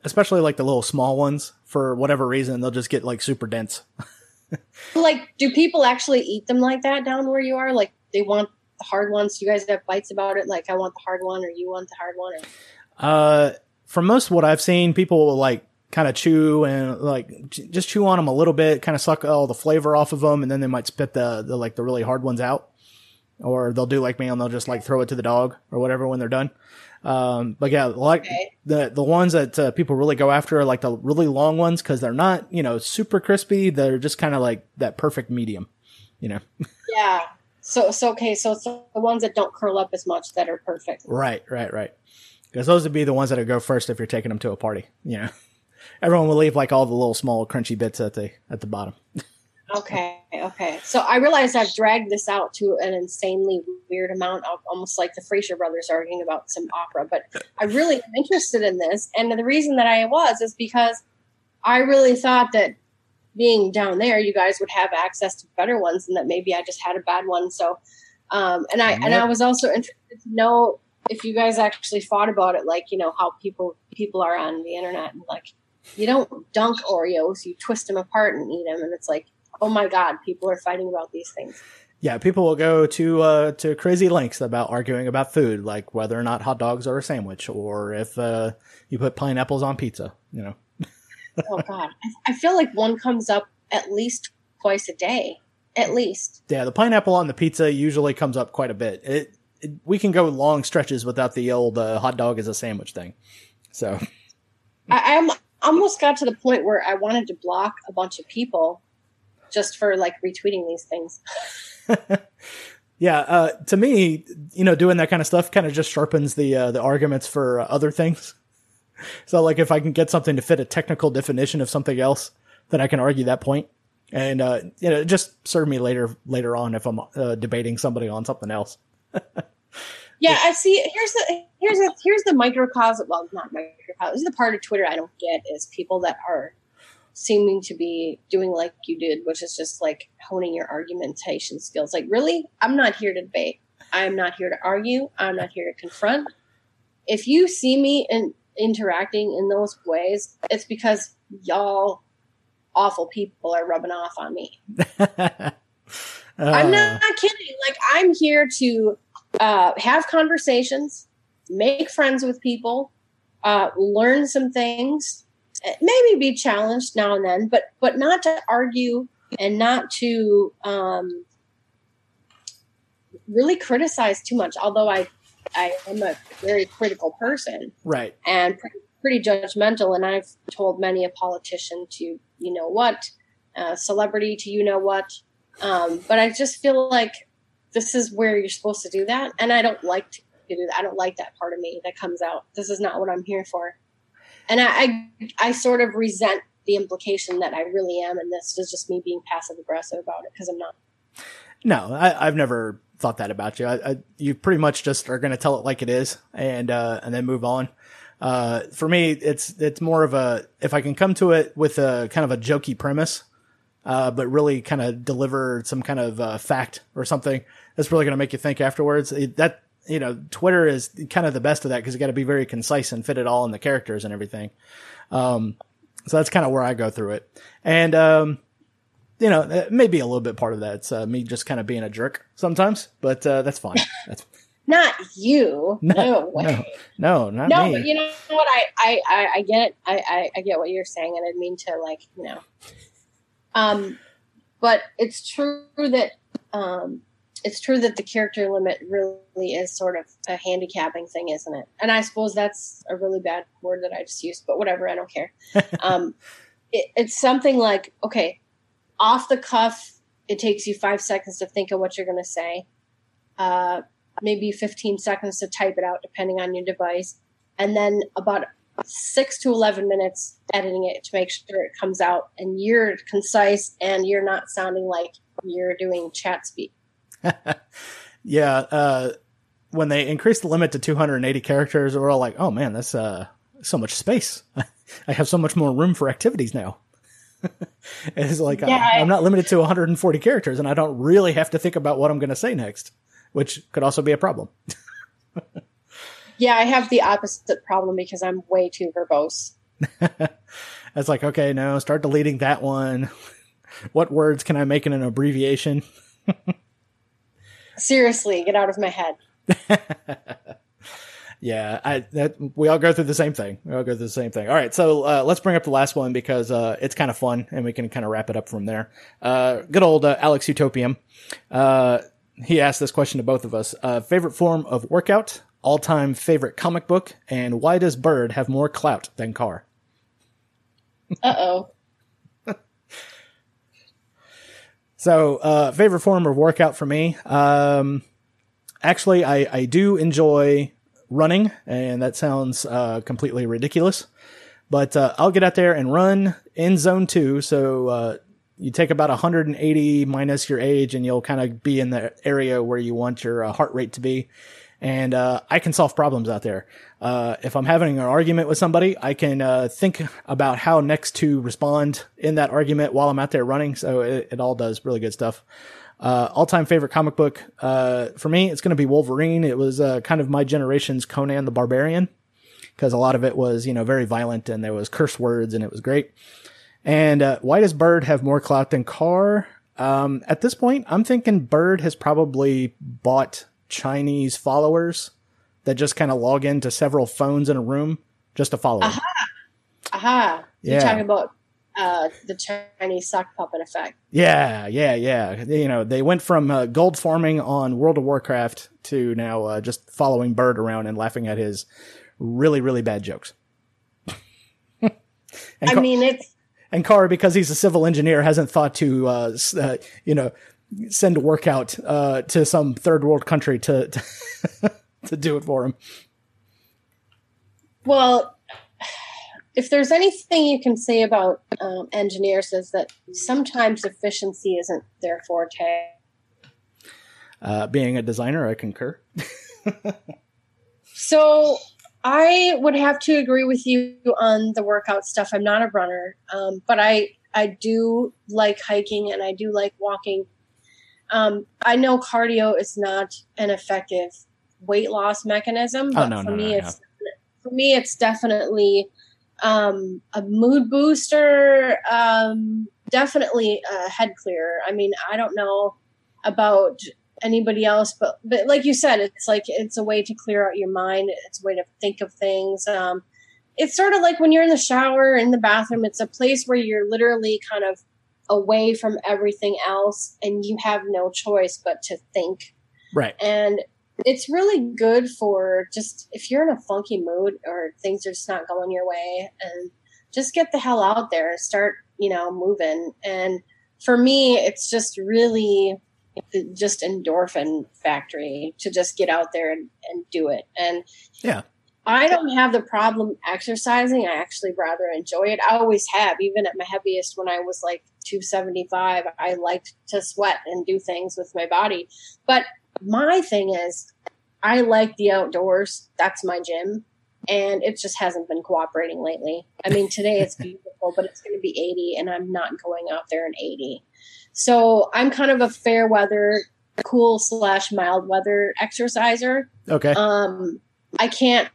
[SPEAKER 1] especially like the little small ones. For whatever reason, they'll just get like super dense.
[SPEAKER 2] like, do people actually eat them like that down where you are? Like, they want the hard ones. You guys have fights about it? Like, I want the hard one, or you want the hard one? Or?
[SPEAKER 1] Uh, from most of what I've seen, people will like kind of chew and like just chew on them a little bit, kind of suck all the flavor off of them, and then they might spit the, the like the really hard ones out. Or they'll do like me and they'll just like throw it to the dog or whatever when they're done. Um, but yeah, like okay. the the ones that uh, people really go after are like the really long ones because they're not you know super crispy. They're just kind of like that perfect medium, you know.
[SPEAKER 2] yeah. So so okay. So it's the ones that don't curl up as much that are perfect.
[SPEAKER 1] Right. Right. Right. Because those would be the ones that would go first if you're taking them to a party. You know, everyone will leave like all the little small crunchy bits at the at the bottom.
[SPEAKER 2] Okay, okay. So I realize I've dragged this out to an insanely weird amount, of, almost like the Fraser brothers arguing about some opera. But I really am interested in this, and the reason that I was is because I really thought that being down there, you guys would have access to better ones, and that maybe I just had a bad one. So, um, and I and I was also interested to know if you guys actually thought about it, like you know how people people are on the internet and like you don't dunk Oreos, you twist them apart and eat them. And it's like, oh my God, people are fighting about these things.
[SPEAKER 1] Yeah, people will go to uh, to crazy lengths about arguing about food, like whether or not hot dogs are a sandwich, or if uh, you put pineapples on pizza. You know.
[SPEAKER 2] oh God, I feel like one comes up at least twice a day, at least.
[SPEAKER 1] Yeah, the pineapple on the pizza usually comes up quite a bit. It, it we can go long stretches without the old uh, hot dog as a sandwich thing. So,
[SPEAKER 2] I, I'm almost got to the point where I wanted to block a bunch of people just for like retweeting these things.
[SPEAKER 1] yeah, uh, to me, you know, doing that kind of stuff kind of just sharpens the uh, the arguments for uh, other things. So, like, if I can get something to fit a technical definition of something else, then I can argue that point, and uh, you know, just serve me later later on if I'm uh, debating somebody on something else.
[SPEAKER 2] yeah, I see. Here's the here's the here's the microcosm. Well, not microcosm. This is the part of Twitter I don't get is people that are seeming to be doing like you did, which is just like honing your argumentation skills. Like, really, I'm not here to debate. I am not here to argue. I'm not here to confront. If you see me in, interacting in those ways, it's because y'all awful people are rubbing off on me. uh. I'm not kidding. Like, I'm here to uh, have conversations, make friends with people, uh, learn some things, maybe be challenged now and then, but but not to argue and not to um, really criticize too much. Although I I am a very critical person,
[SPEAKER 1] right,
[SPEAKER 2] and pretty, pretty judgmental, and I've told many a politician to you know what, uh, celebrity to you know what, um, but I just feel like this is where you're supposed to do that, and I don't like to do that. I don't like that part of me that comes out. This is not what I'm here for and I, I, I sort of resent the implication that I really am, and this is just me being passive aggressive about it because I'm not.
[SPEAKER 1] No, I, have never thought that about you. I, I, you pretty much just are going to tell it like it is, and uh, and then move on. Uh, for me, it's it's more of a if I can come to it with a kind of a jokey premise, uh, but really kind of deliver some kind of uh, fact or something that's really going to make you think afterwards. It, that you know, Twitter is kind of the best of that because you got to be very concise and fit it all in the characters and everything. Um, so that's kind of where I go through it. And, um, you know, maybe a little bit part of that. It's uh, me just kind of being a jerk sometimes, but uh, that's fine. That's
[SPEAKER 2] not you. No, no way.
[SPEAKER 1] No, no, not
[SPEAKER 2] no,
[SPEAKER 1] me.
[SPEAKER 2] but you know what? I, I, I, get it. I, I, I get what you're saying, and I mean to like, you know, um, but it's true that um, it's true that the character limit really is sort of a handicapping thing, isn't it? And I suppose that's a really bad word that I just used, but whatever, I don't care. um, it, it's something like, okay, off the cuff, it takes you five seconds to think of what you're going to say, uh, maybe 15 seconds to type it out, depending on your device, and then about six to 11 minutes editing it to make sure it comes out and you're concise and you're not sounding like you're doing chat speak
[SPEAKER 1] yeah. Uh, when they increased the limit to 280 characters, we're all like, oh man, that's uh, so much space. I have so much more room for activities now. it's like yeah, I, am not limited to 140 characters, and I don't really have to think about what I'm going to say next, which could also be a problem.
[SPEAKER 2] yeah, I have the opposite problem because I'm way too verbose.
[SPEAKER 1] it's like, okay, no, start deleting that one. what words can I make in an abbreviation?
[SPEAKER 2] Seriously, get out of my head.
[SPEAKER 1] yeah, I that we all go through the same thing. We all go through the same thing. All right, so uh, let's bring up the last one because uh, it's kind of fun and we can kind of wrap it up from there. Uh, good old uh, Alex Utopium. Uh, he asked this question to both of us: uh, favorite form of workout, all-time favorite comic book, and why does Bird have more clout than Carr?
[SPEAKER 2] Uh oh.
[SPEAKER 1] So, uh, favorite form of workout for me. Um, actually, I, I do enjoy running, and that sounds uh, completely ridiculous. But uh, I'll get out there and run in zone two. So uh, you take about 180 minus your age, and you'll kind of be in the area where you want your uh, heart rate to be and uh, I can solve problems out there. Uh, if I'm having an argument with somebody, I can uh, think about how next to respond in that argument while I'm out there running. So it, it all does really good stuff. Uh, all-time favorite comic book uh, for me, it's going to be Wolverine. It was uh, kind of my generation's Conan the Barbarian. because a lot of it was, you know, very violent and there was curse words and it was great. And uh, why does Bird have more clout than Carr? Um, at this point, I'm thinking Bird has probably bought Chinese followers that just kind of log into several phones in a room just to follow.
[SPEAKER 2] Aha. Aha. You're talking about uh, the Chinese sock puppet effect.
[SPEAKER 1] Yeah, yeah, yeah. You know, they went from uh, gold farming on World of Warcraft to now uh, just following Bird around and laughing at his really, really bad jokes.
[SPEAKER 2] I
[SPEAKER 1] Car-
[SPEAKER 2] mean, it's
[SPEAKER 1] and Carr, because he's a civil engineer, hasn't thought to, uh, uh, you know, send a workout uh, to some third world country to to, to do it for him.
[SPEAKER 2] well. If there's anything you can say about um, engineers, is that sometimes efficiency isn't their forte.
[SPEAKER 1] Uh, being a designer, I concur.
[SPEAKER 2] So I would have to agree with you on the workout stuff. I'm not a runner, um, but I I do like hiking and I do like walking. Um, I know cardio is not an effective weight loss mechanism,
[SPEAKER 1] Oh,
[SPEAKER 2] but
[SPEAKER 1] no,
[SPEAKER 2] for
[SPEAKER 1] no,
[SPEAKER 2] me,
[SPEAKER 1] no,
[SPEAKER 2] it's for me it's definitely um, a mood booster. Um, definitely a head clearer. I mean, I don't know about anybody else but but like you said it's like it's a way to clear out your mind it's a way to think of things um it's sort of like when you're in the shower in the bathroom it's a place where you're literally kind of away from everything else and you have no choice but to think.
[SPEAKER 1] Right.
[SPEAKER 2] and it's really good for just if you're in a funky mood or things are just not going your way and just get the hell out there and start you know moving. And for me it's just really just endorphin factory to just get out there and, and do it. And
[SPEAKER 1] Yeah.
[SPEAKER 2] i don't have the problem exercising. I actually rather enjoy it. I always have even at my heaviest when i was like 275 i liked to sweat and do things with my body. But my thing is i like the outdoors. That's my gym. And it just hasn't been cooperating lately. I mean today it's beautiful but it's going to be 80 and i'm not going out there in 80 so i'm kind of a fair weather cool slash mild weather exerciser.
[SPEAKER 1] Okay.
[SPEAKER 2] um i can't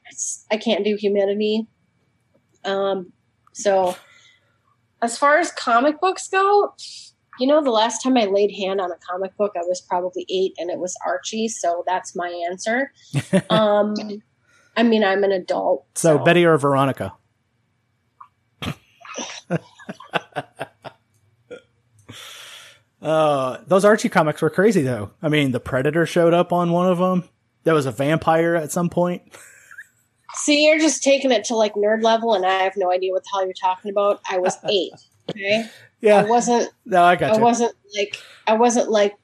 [SPEAKER 2] i can't do humidity. Um so as far as comic books go you know the last time i laid hand on a comic book i was probably eight and it was archie so that's my answer um i mean i'm an adult
[SPEAKER 1] so Betty or Veronica? Uh, those Archie comics were crazy though. I mean, the Predator showed up on one of them. There was a vampire at some point.
[SPEAKER 2] see you're just taking it to like nerd level and i have no idea what the hell you're talking about i was eight okay
[SPEAKER 1] Yeah.
[SPEAKER 2] i wasn't
[SPEAKER 1] no, I got you.
[SPEAKER 2] I
[SPEAKER 1] you.
[SPEAKER 2] wasn't like I wasn't like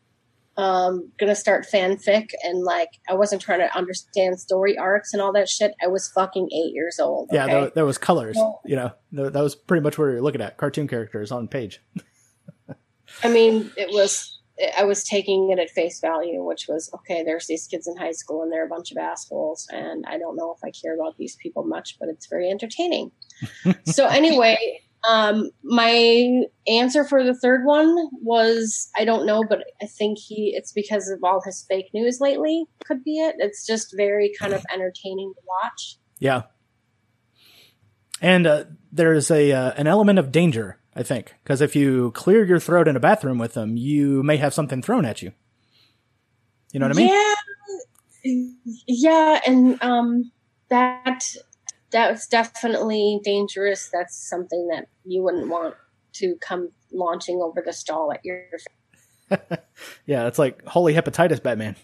[SPEAKER 2] um gonna start fanfic and like I wasn't trying to understand story arcs and all that shit. I was fucking eight years old.
[SPEAKER 1] Yeah,
[SPEAKER 2] okay?
[SPEAKER 1] there, there was colors.
[SPEAKER 2] Well-
[SPEAKER 1] you know, that was pretty much what we were looking at. Cartoon characters on page.
[SPEAKER 2] I mean, it was I was taking it at face value, which was okay. There's these kids in high school and they're a bunch of assholes, and I don't know if I care about these people much, but it's very entertaining. so anyway, um, my answer for the third one was I don't know, but I think he it's because of all his fake news lately. Could be it. It's just very kind of entertaining to watch.
[SPEAKER 1] Yeah, and uh, there's a uh, an element of danger, I think, because if you clear your throat in a bathroom with them, you may have something thrown at you. You know what I mean?
[SPEAKER 2] Yeah, yeah, and um, that that's definitely dangerous. That's something that you wouldn't want to come launching over the stall at your.
[SPEAKER 1] Yeah, it's like holy hepatitis, Batman.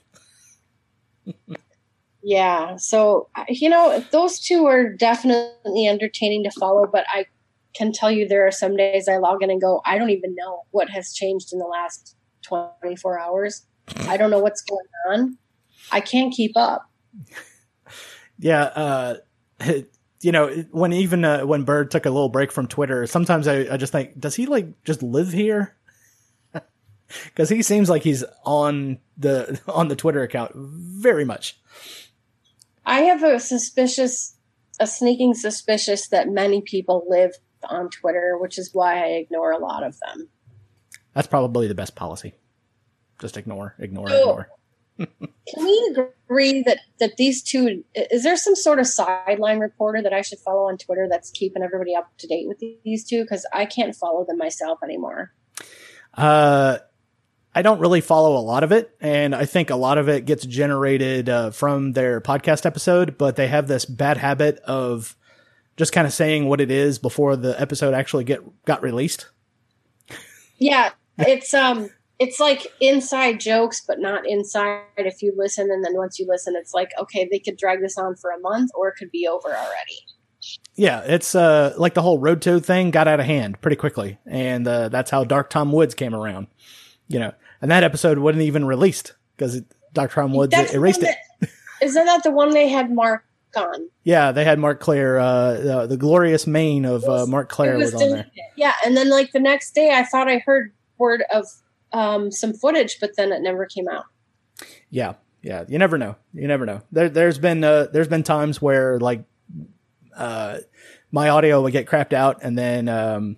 [SPEAKER 2] Yeah, so you know those two are definitely entertaining to follow, but I can tell you there are some days I log in and go, I don't even know what has changed in the last twenty four hours. I don't know what's going on. I can't keep up.
[SPEAKER 1] Yeah, uh, you know, when even uh, when Bird took a little break from Twitter, sometimes I, I just think, does he like just live here? Because he seems like he's on the on the Twitter account very much.
[SPEAKER 2] I have a suspicious, a sneaking suspicious that many people live on Twitter, which is why I ignore a lot of them.
[SPEAKER 1] That's probably the best policy. Just ignore, ignore,
[SPEAKER 2] Oh.
[SPEAKER 1] ignore.
[SPEAKER 2] Can we agree that that these two is there some sort of sideline reporter that I should follow on Twitter that's keeping everybody up to date with these two because I can't follow them myself anymore.
[SPEAKER 1] Uh, I don't really follow a lot of it, and I think a lot of it gets generated uh, from their podcast episode. But they have this bad habit of just kind of saying what it is before the episode actually get got released.
[SPEAKER 2] Yeah, it's um it's like inside jokes, but not inside if you listen. And then once you listen, it's like, okay, they could drag this on for a month or it could be over already.
[SPEAKER 1] Yeah, it's uh, like the whole Road Toad thing got out of hand pretty quickly. And uh, that's how Dark Tom Woods came around. You know, and that episode wasn't even released because Dark Tom Woods that's erased it.
[SPEAKER 2] That, isn't that the one they had Mark on?
[SPEAKER 1] Yeah, they had Mark Claire, uh, the, the glorious mane of uh, Mark Claire was, was on there.
[SPEAKER 2] Yeah, and then like the next day, I thought I heard word of um, some footage, but then it never came out.
[SPEAKER 1] Yeah, yeah. You never know. You never know. There, there's been uh, there's been times where like uh, my audio would get crapped out, and then um,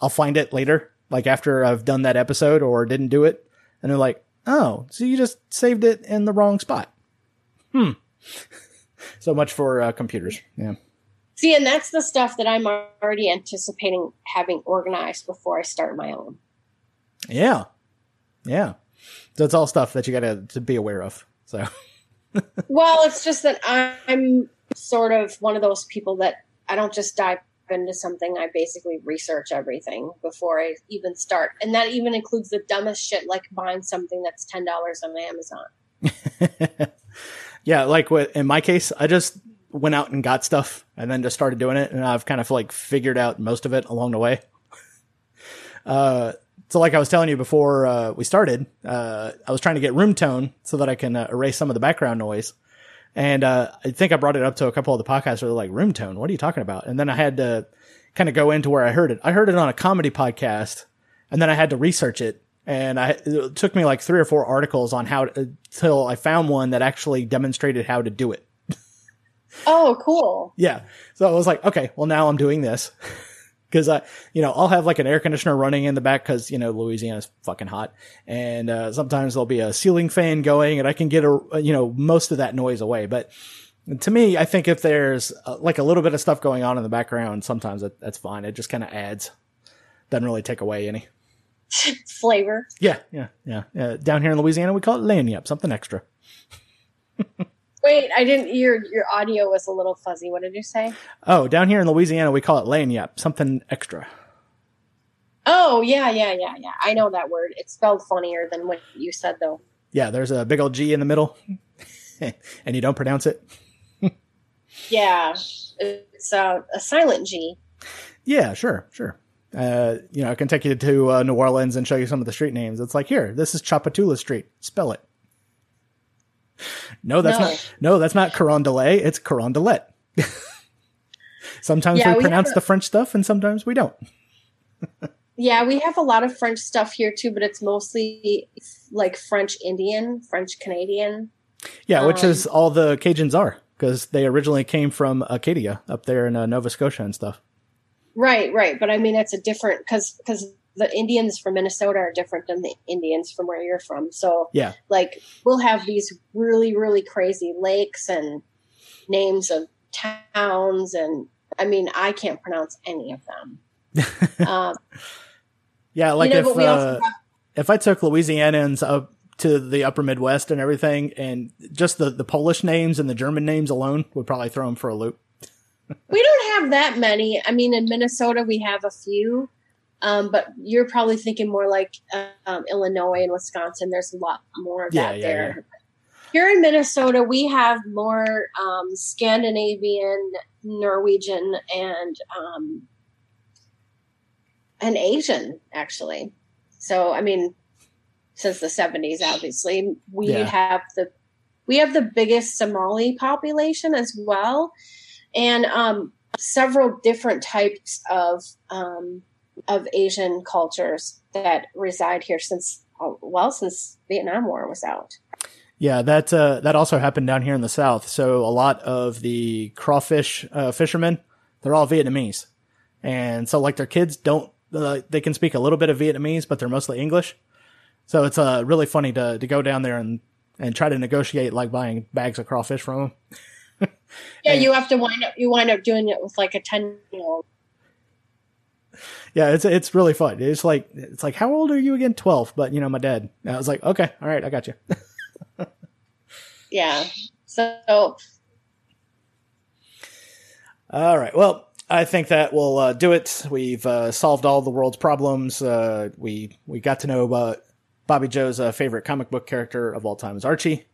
[SPEAKER 1] I'll find it later, like after I've done that episode or didn't do it, and they're like, "Oh, so you just saved it in the wrong spot." Hmm. So much for uh, computers. Yeah.
[SPEAKER 2] See, and that's the stuff that I'm already anticipating having organized before I start my own.
[SPEAKER 1] Yeah. Yeah. So it's all stuff that you got to to be aware of. So.
[SPEAKER 2] well, it's just that I'm sort of one of those people that I don't just dive into something. I basically research everything before I even start, and that even includes the dumbest shit, like buying something that's ten dollars on Amazon.
[SPEAKER 1] yeah, like what in my case, I just went out and got stuff and then just started doing it, and I've kind of like figured out most of it along the way. Uh, so like I was telling you before uh, we started, uh, I was trying to get room tone so that I can uh, erase some of the background noise. And uh, I think I brought it up to a couple of the podcasts where they're like, room tone, what are you talking about? And then I had to kind of go into where I heard it. I heard it on a comedy podcast and then I had to research it. And I, it took me like three or four articles on how to, until I found one that actually demonstrated how to do it.
[SPEAKER 2] Oh, cool.
[SPEAKER 1] yeah. So I was like, okay, well now I'm doing this. Cause I, you know, I'll have like an air conditioner running in the back cause, you know, Louisiana's fucking hot. And, uh, sometimes there'll be a ceiling fan going and I can get a, you know, most of that noise away. But to me, I think if there's uh, like a little bit of stuff going on in the background, sometimes that, that's fine. It just kind of adds, doesn't really take away any
[SPEAKER 2] flavor.
[SPEAKER 1] Yeah. Yeah. Yeah. Uh, down here in Louisiana, we call it lagniappe, something extra.
[SPEAKER 2] Wait, I didn't. Your your audio was a little fuzzy. What did you say?
[SPEAKER 1] Oh, down here in Louisiana, we call it lagniappe, something extra.
[SPEAKER 2] Oh yeah, yeah, yeah, yeah. I know that word. It's spelled funnier than what you said, though.
[SPEAKER 1] Yeah, there's a big old G in the middle, and you don't pronounce it.
[SPEAKER 2] yeah, it's uh, a silent G.
[SPEAKER 1] Yeah, sure, sure. Uh, you know, I can take you to uh, New Orleans and show you some of the street names. It's like here, this is Tchoupitoulas Street. Spell it. No, that's no. not. No, that's not Carondelet. It's Carondelet. sometimes yeah, we, we pronounce a, the French stuff, and sometimes we don't.
[SPEAKER 2] yeah, we have a lot of French stuff here too, but it's mostly like French Indian, French Canadian.
[SPEAKER 1] Yeah, which um, is all the Cajuns are because they originally came from Acadia up there in uh, Nova Scotia and stuff.
[SPEAKER 2] Right, right, but I mean it's a different because because the Indians from Minnesota are different than the Indians from where you're from. So
[SPEAKER 1] yeah,
[SPEAKER 2] like we'll have these really really crazy lakes and names of towns, and I mean I can't pronounce any of them.
[SPEAKER 1] um, yeah, like you know, if uh, have- if I took Louisianans up to the upper Midwest and everything, and just the the Polish names and the German names alone would probably throw them for a loop.
[SPEAKER 2] We don't have that many. I mean, in Minnesota we have a few um, but you're probably thinking more like um, Illinois and Wisconsin. There's a lot more of yeah, that yeah, there. Yeah. Here in Minnesota, we have more um, Scandinavian, Norwegian, and um, and Asian actually. So I mean, since the 70s, obviously we have the we have the biggest Somali population as well, and um, several different types of um, of Asian cultures that reside here since well since Vietnam War was out.
[SPEAKER 1] Yeah, that uh, that also happened down here in the south. So a lot of the crawfish uh, fishermen, they're all Vietnamese, and so like their kids don't uh, they can speak a little bit of Vietnamese, but they're mostly English. So it's uh, really funny to to go down there and and try to negotiate like buying bags of crawfish from them.
[SPEAKER 2] Yeah, you have to wind up. You wind up doing it with like a ten year old.
[SPEAKER 1] Yeah, it's it's really fun. It's like it's like how old are you again? Twelve. But you know, my dad. I was like, okay, all right, I got you.
[SPEAKER 2] Yeah. So
[SPEAKER 1] All right. Well, I think that will uh, do it. We've uh, solved all the world's problems. Uh, we we got to know about Bobby Joe's uh, favorite comic book character of all time is Archie,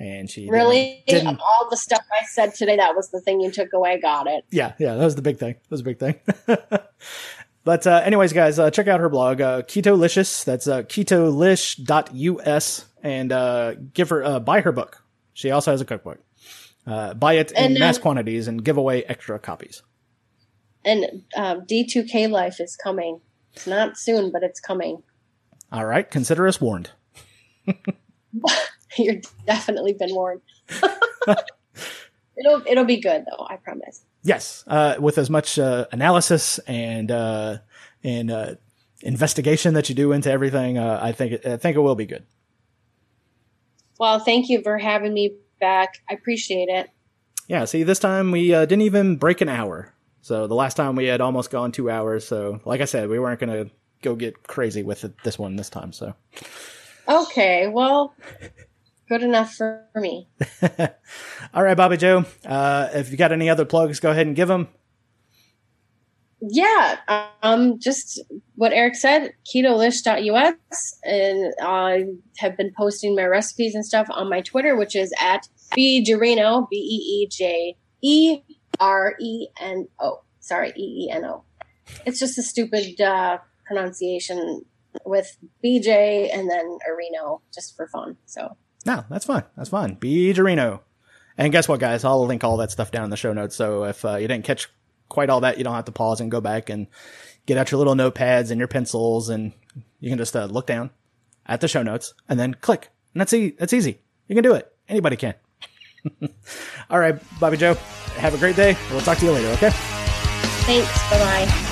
[SPEAKER 1] and she
[SPEAKER 2] really,
[SPEAKER 1] didn't, didn't,
[SPEAKER 2] all the stuff I said today, that was the thing you took away. Got it.
[SPEAKER 1] Yeah, yeah, that was the big thing. That was a big thing. but uh, anyways, guys, uh, check out her blog, uh, Ketolicious. That's uh, ketolish.us, and uh, give her uh, buy her book. She also has a cookbook. Uh, buy it in
[SPEAKER 2] And, uh,
[SPEAKER 1] mass quantities and give away extra copies.
[SPEAKER 2] And um, D2K Life is coming. It's not soon, but it's coming.
[SPEAKER 1] All right, consider us warned.
[SPEAKER 2] You're definitely been warned. it'll it'll be good though. I promise.
[SPEAKER 1] Yes, uh, with as much uh, analysis and uh, and uh, investigation that you do into everything, uh, I think it, I think it will be good.
[SPEAKER 2] Well, thank you for having me back. I appreciate it.
[SPEAKER 1] Yeah. See, this time we uh, didn't even break an hour. So the last time we had almost gone two hours. So, like I said, we weren't gonna go get crazy with it, this one this time. So,
[SPEAKER 2] Okay, well, good enough for me.
[SPEAKER 1] all right, Bobby Joe. Uh, if you got any other plugs, go ahead and give them.
[SPEAKER 2] Yeah, um, just what Eric said, ketolish.us, and I have been posting my recipes and stuff on my Twitter, which is at beejereno, B E E J E R E N O. Sorry, E E N O. It's just a stupid uh, pronunciation with BJ and then Areno, just for fun. So
[SPEAKER 1] No, that's fine. That's fine. Be Dorino. And guess what, guys? I'll link all that stuff down in the show notes. So if uh, you didn't catch quite all that, you don't have to pause and go back and get out your little notepads and your pencils, and you can just uh, look down at the show notes and then click. And that's e- that's easy. You can do it. Anybody can. all right, Bobby Joe. Have a great day. We'll talk to you later. Okay.
[SPEAKER 2] thanks. Bye bye.